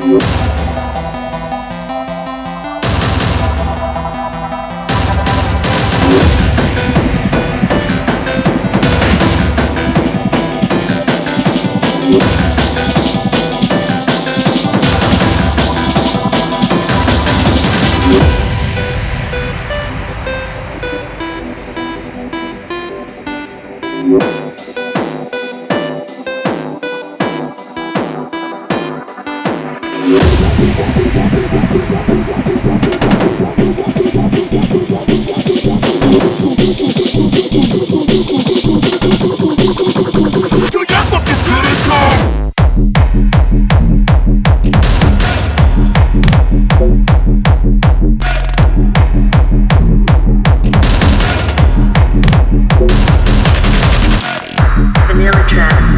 You. Vanilla Trap.